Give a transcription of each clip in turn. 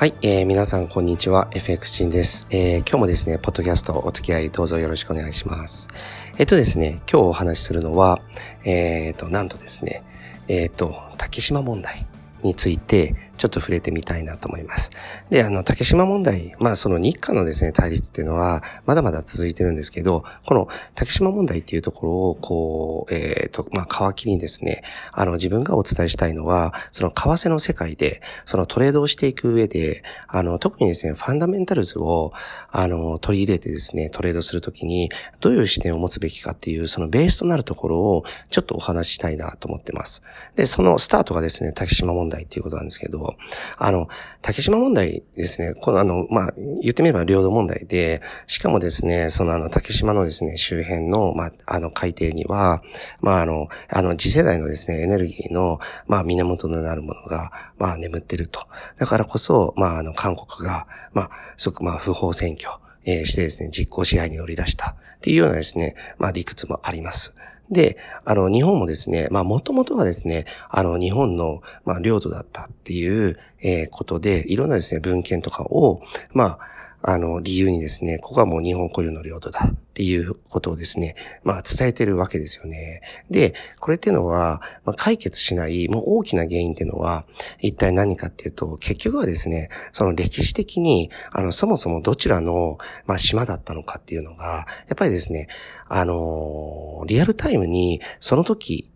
はい、えー、皆さんこんにちは、FX チンです、えー。今日もですね、ポッドキャストお付き合いどうぞよろしくお願いします。えっ、とですね、今日お話しするのは、えっ、ー、と、なんとですね、えっ、と、竹島問題について、ちょっと触れてみたいなと思います。で、あの、竹島問題、まあその日韓のですね、対立っていうのは、まだまだ続いてるんですけど、この竹島問題っていうところを、こう、えっ、ー、と、まあ皮切りにですね、あの、自分がお伝えしたいのは、その為替の世界で、そのトレードをしていく上で、あの、特にですね、ファンダメンタルズを、あの、取り入れてですね、トレードするときに、どういう視点を持つべきかっていう、そのベースとなるところを、ちょっとお話ししたいなと思ってます。で、そのスタートがですね、竹島問題っていうことなんですけど、あの、竹島問題ですね、このあの、まあ、言ってみれば領土問題で、しかもですね、そのあの、竹島のですね、周辺の、まあ、あの、海底には、まあ、あの、あの、次世代のですね、エネルギーの、まあ、源となるものが、まあ、眠ってると。だからこそ、まあ、あの、韓国が、まあ、すごく、まあ、不法占拠、えー、してですね、実行支配に乗り出したっていうようなですね、まあ理屈もあります。で、あの、日本もですね、まあ、もともとはですね、あの、日本の、まあ、領土だったっていう、えー、ことで、いろんなですね、文献とかを、まあ、あの、理由にですね、ここはもう日本固有の領土だっていうことをですね、まあ伝えてるわけですよね。で、これっていうのは、まあ、解決しないもう大きな原因っていうのは、一体何かっていうと、結局はですね、その歴史的に、あの、そもそもどちらの、まあ島だったのかっていうのが、やっぱりですね、あの、リアルタイムにその時、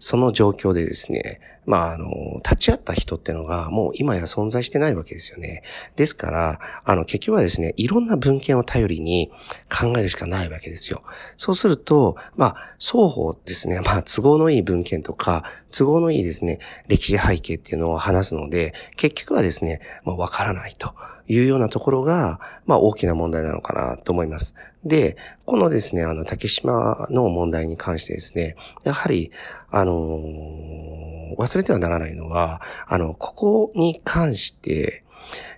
その状況でですね、まあ、あの、立ち会った人ってのがもう今や存在してないわけですよね。ですから、あの、結局はですね、いろんな文献を頼りに考えるしかないわけですよ。そうすると、まあ、双方ですね、まあ、都合のいい文献とか、都合のいいですね、歴史背景っていうのを話すので、結局はですね、まあ、わからないと。いうようなところが、まあ大きな問題なのかなと思います。で、このですね、あの、竹島の問題に関してですね、やはり、あのー、忘れてはならないのは、あの、ここに関して、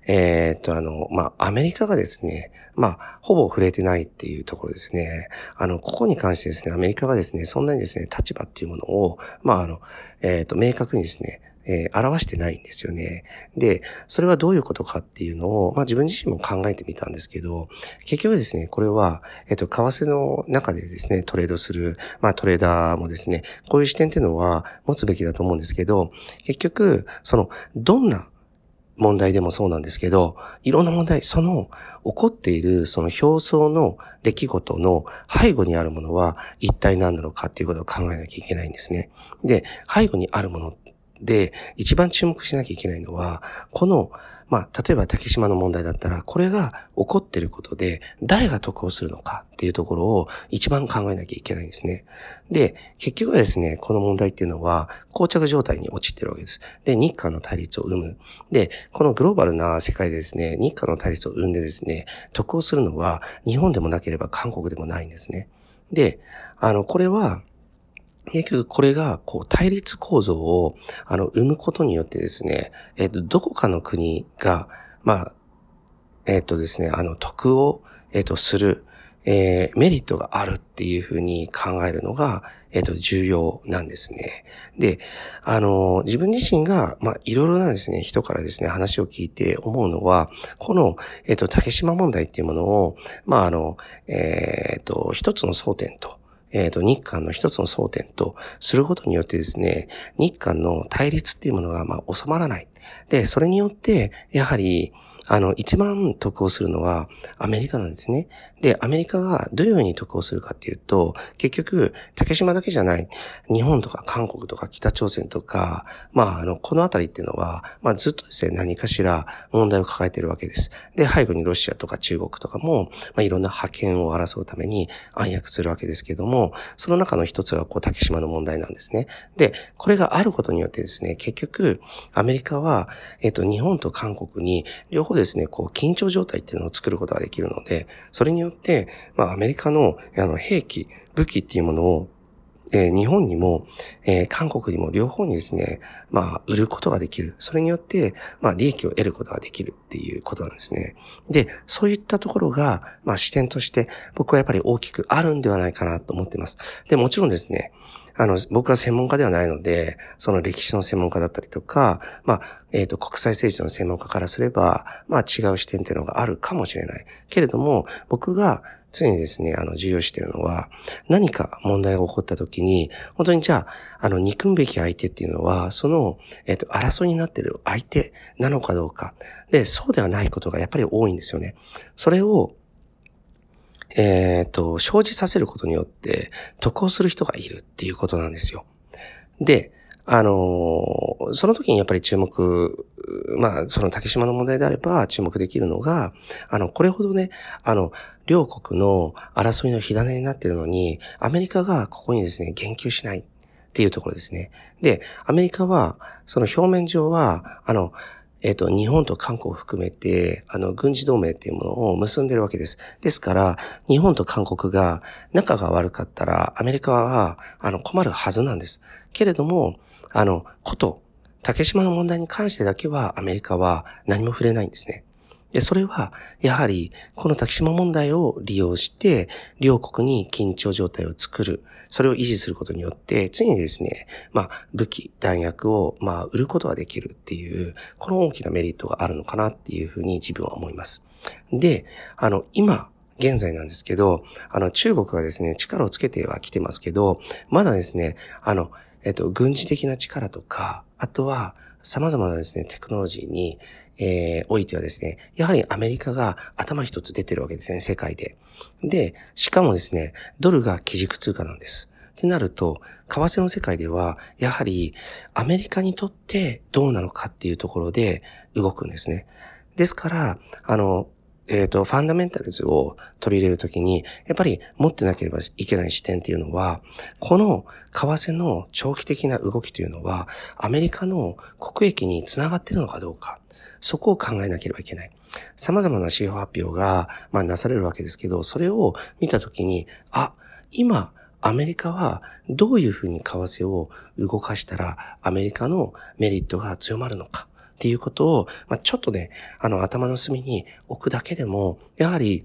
えー、っと、あの、まあ、アメリカがですね、まあ、ほぼ触れてないっていうところですね。あの、ここに関してですね、アメリカがですね、そんなにですね、立場っていうものを、まあ、あの、えー、っと、明確にですね、えー、表してないんですよね。で、それはどういうことかっていうのを、まあ自分自身も考えてみたんですけど、結局ですね、これは、えっ、と、為替の中でですね、トレードする、まあトレーダーもですね、こういう視点っていうのは持つべきだと思うんですけど、結局、その、どんな問題でもそうなんですけど、いろんな問題、その起こっているその表層の出来事の背後にあるものは一体何なのかっていうことを考えなきゃいけないんですね。で、背後にあるもので、一番注目しなきゃいけないのは、この、まあ、例えば竹島の問題だったら、これが起こっていることで、誰が得をするのかっていうところを一番考えなきゃいけないんですね。で、結局はですね、この問題っていうのは、膠着状態に陥ってるわけです。で、日韓の対立を生む。で、このグローバルな世界でですね、日韓の対立を生んでですね、得をするのは、日本でもなければ韓国でもないんですね。で、あの、これは、結局これが、こう、対立構造を、あの、生むことによってですね、えっ、と、どこかの国が、まあ、えっ、とですね、あの、得を、えっ、と、する、えー、メリットがあるっていうふうに考えるのが、えっ、と、重要なんですね。で、あの、自分自身が、まあ、いろいろなですね、人からですね、話を聞いて思うのは、この、えっ、と、竹島問題っていうものを、まあ、あの、えっ、と、一つの争点と、えっ、ー、と、日韓の一つの争点とすることによってですね、日韓の対立っていうものが、まあ、収まらない。で、それによって、やはり、あの、一番得をするのはアメリカなんですね。で、アメリカがどういうふうに得をするかっていうと、結局、竹島だけじゃない、日本とか韓国とか北朝鮮とか、まあ、あの、このあたりっていうのは、まあ、ずっとですね、何かしら問題を抱えてるわけです。で、背後にロシアとか中国とかも、まあ、いろんな覇権を争うために暗躍するわけですけども、その中の一つが、こう、竹島の問題なんですね。で、これがあることによってですね、結局、アメリカは、えっと、日本と韓国に両方でですね、こう、緊張状態っていうのを作ることができるので、それによって、まあ、アメリカの、あの、兵器、武器っていうものを、えー、日本にも、えー、韓国にも両方にですね、まあ、売ることができる。それによって、まあ、利益を得ることができるっていうことなんですね。で、そういったところが、まあ、視点として、僕はやっぱり大きくあるんではないかなと思っています。で、もちろんですね、あの、僕は専門家ではないので、その歴史の専門家だったりとか、まあ、えっ、ー、と、国際政治の専門家からすれば、まあ違う視点っていうのがあるかもしれない。けれども、僕が常にですね、あの、重要しているのは、何か問題が起こった時に、本当にじゃあ、あの、憎むべき相手っていうのは、その、えっ、と、争いになっている相手なのかどうか。で、そうではないことがやっぱり多いんですよね。それを、えっ、と、生じさせることによって、得をする人がいるっていうことなんですよ。で、あの、その時にやっぱり注目、まあ、その竹島の問題であれば注目できるのが、あの、これほどね、あの、両国の争いの火種になっているのに、アメリカがここにですね、言及しないっていうところですね。で、アメリカは、その表面上は、あの、えっ、と、日本と韓国を含めて、あの、軍事同盟っていうものを結んでるわけです。ですから、日本と韓国が仲が悪かったら、アメリカは、あの、困るはずなんです。けれども、あの、こと、竹島の問題に関してだけはアメリカは何も触れないんですね。で、それは、やはり、この竹島問題を利用して、両国に緊張状態を作る。それを維持することによって、常にですね、まあ、武器、弾薬を、まあ、売ることができるっていう、この大きなメリットがあるのかなっていうふうに自分は思います。で、あの、今、現在なんですけど、あの、中国がですね、力をつけてはきてますけど、まだですね、あの、えっと、軍事的な力とか、あとは、様々なですね、テクノロジーに、えー、おいてはですね、やはりアメリカが頭一つ出てるわけですね、世界で。で、しかもですね、ドルが基軸通貨なんです。ってなると、為替の世界では、やはりアメリカにとってどうなのかっていうところで動くんですね。ですから、あの、えっ、ー、と、ファンダメンタルズを取り入れるときに、やっぱり持ってなければいけない視点っていうのは、この為替の長期的な動きというのは、アメリカの国益につながっているのかどうか、そこを考えなければいけない。様々な指標発表が、まあ、なされるわけですけど、それを見たときに、あ、今、アメリカはどういうふうに為替を動かしたらアメリカのメリットが強まるのか。っていうことを、まあ、ちょっとね、あの、頭の隅に置くだけでも、やはり、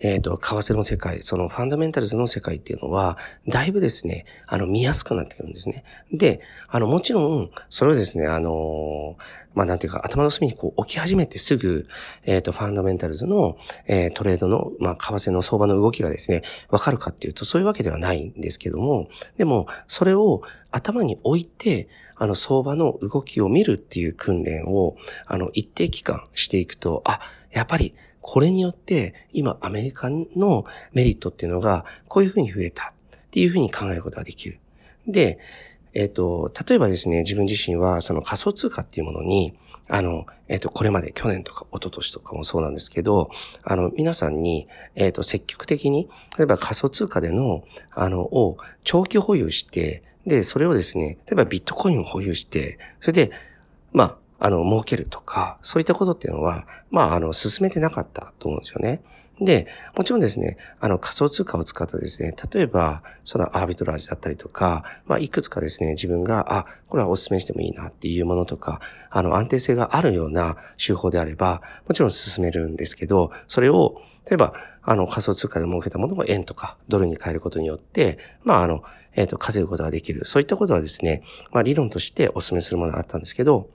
えっ、ー、と、為替の世界、そのファンダメンタルズの世界っていうのは、だいぶですね、あの、見やすくなってくるんですね。で、あの、もちろん、それをですね、あの、まあ、なんていうか、頭の隅にこう置き始めてすぐ、えっ、ー、と、ファンダメンタルズの、えー、トレードの、まあ、為替の相場の動きがですね、わかるかっていうと、そういうわけではないんですけども、でも、それを頭に置いて、あの、相場の動きを見るっていう訓練を、あの、一定期間していくと、あ、やっぱり、これによって、今、アメリカのメリットっていうのが、こういうふうに増えたっていうふうに考えることができる。で、えっ、と、例えばですね、自分自身は、その仮想通貨っていうものに、あの、えっ、と、これまで去年とか一昨年とかもそうなんですけど、あの、皆さんに、えっ、と、積極的に、例えば仮想通貨での、あの、を長期保有して、で、それをですね、例えばビットコインを保有して、それで、まあ、あの、儲けるとか、そういったことっていうのは、まあ、あの、進めてなかったと思うんですよね。で、もちろんですね、あの仮想通貨を使ったですね、例えば、そのアービトラージだったりとか、まあ、いくつかですね、自分が、あ、これはお勧めしてもいいなっていうものとか、あの、安定性があるような手法であれば、もちろん進めるんですけど、それを、例えば、あの、仮想通貨で儲けたものを円とかドルに変えることによって、まあ、あの、えっ、ー、と、稼ぐことができる。そういったことはですね、まあ、理論としてお勧めするものがあったんですけど、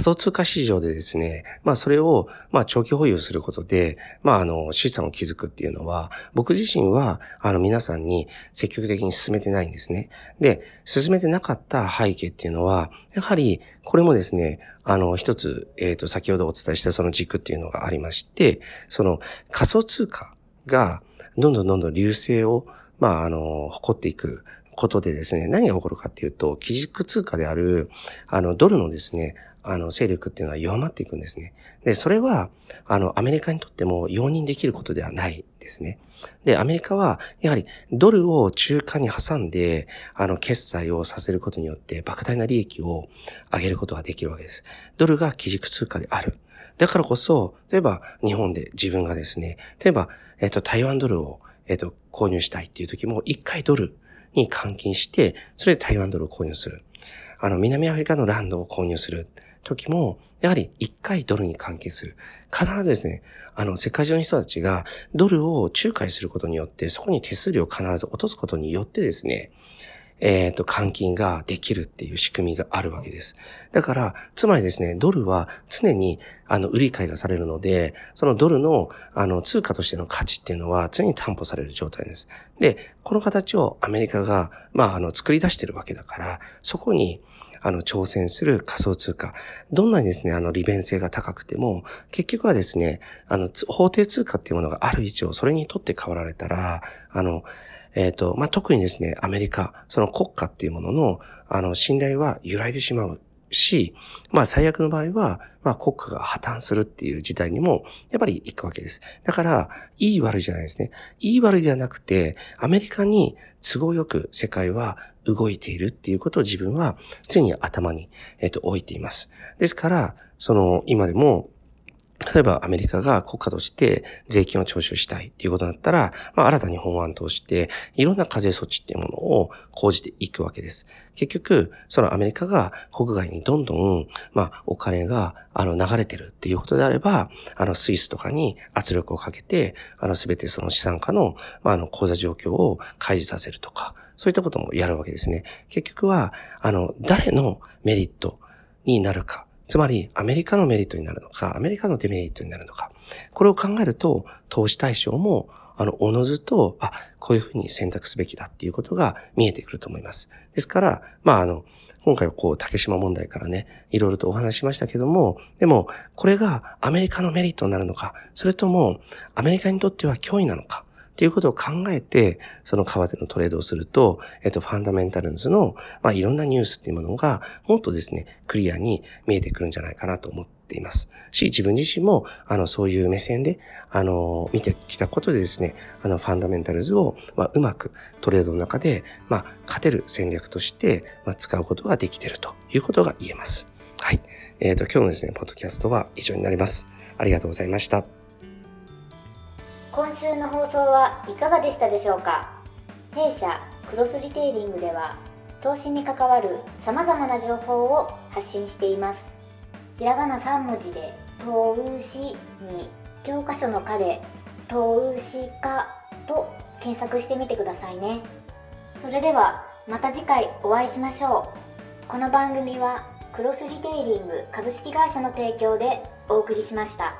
仮想通貨市場でですね、まあそれを、まあ長期保有することで、まああの、資産を築くっていうのは、僕自身は、あの皆さんに積極的に進めてないんですね。で、進めてなかった背景っていうのは、やはり、これもですね、あの、一つ、えっ、ー、と、先ほどお伝えしたその軸っていうのがありまして、その仮想通貨が、どんどんどんどん流星を、まあ、あの、誇っていくことでですね、何が起こるかっていうと、基軸通貨である、あの、ドルのですね、あの、勢力っていうのは弱まっていくんですね。で、それは、あの、アメリカにとっても容認できることではないですね。で、アメリカは、やはり、ドルを中間に挟んで、あの、決済をさせることによって、莫大な利益を上げることができるわけです。ドルが基軸通貨である。だからこそ、例えば、日本で自分がですね、例えば、えっと、台湾ドルを、えっと、購入したいっていう時も、一回ドルに換金して、それで台湾ドルを購入する。あの、南アフリカのランドを購入する。時も、やはり一回ドルに換金する。必ずですね、あの、世界中の人たちがドルを仲介することによって、そこに手数料を必ず落とすことによってですね、えっ、ー、と、換金ができるっていう仕組みがあるわけです。だから、つまりですね、ドルは常に、あの、売り買いがされるので、そのドルの、あの、通貨としての価値っていうのは常に担保される状態です。で、この形をアメリカが、まあ、あの、作り出してるわけだから、そこに、あの、挑戦する仮想通貨。どんなにですね、あの、利便性が高くても、結局はですね、あの、法定通貨っていうものがある以上、それにとって変わられたら、あの、えっ、ー、と、まあ、特にですね、アメリカ、その国家っていうものの、あの、信頼は揺らいでしまうし、まあ最悪の場合は、まあ国家が破綻するっていう事態にも、やっぱり行くわけです。だから、いい悪いじゃないですね。いい悪いではなくて、アメリカに都合よく世界は動いているっていうことを自分は常に頭に、えっと、置いています。ですから、その、今でも、例えばアメリカが国家として税金を徴収したいっていうことだったら、まあ、新たに法案として、いろんな課税措置っていうものを講じていくわけです。結局、そのアメリカが国外にどんどん、まあ、お金が、あの、流れてるっていうことであれば、あの、スイスとかに圧力をかけて、あの、すべてその資産家の、まあ、あの、口座状況を開示させるとか、そういったこともやるわけですね。結局は、あの、誰のメリットになるか。つまり、アメリカのメリットになるのか、アメリカのデメリットになるのか。これを考えると、投資対象も、あの、おのずと、あ、こういうふうに選択すべきだっていうことが見えてくると思います。ですから、まあ、あの、今回はこう、竹島問題からね、いろいろとお話ししましたけども、でも、これがアメリカのメリットになるのか、それとも、アメリカにとっては脅威なのか、っていうことを考えて、その為替のトレードをすると、えっと、ファンダメンタルズの、まあ、いろんなニュースっていうものが、もっとですね、クリアに見えてくるんじゃないかなと思っています。し、自分自身も、あの、そういう目線で、あの、見てきたことでですね、あの、ファンダメンタルズを、まあ、うまくトレードの中で、まあ、勝てる戦略として、まあ、使うことができているということが言えます。はい。えっ、ー、と、今日のですね、ポッドキャストは以上になります。ありがとうございました。今週の放送はいかがでしたでしょうか？弊社クロスリテイリングでは投資に関わるさまざまな情報を発信しています。ひらがな3文字で「投資」に教科書の「科」で「投資家」と検索してみてくださいね。それではまた次回お会いしましょう。この番組はクロスリテイリング株式会社の提供でお送りしました。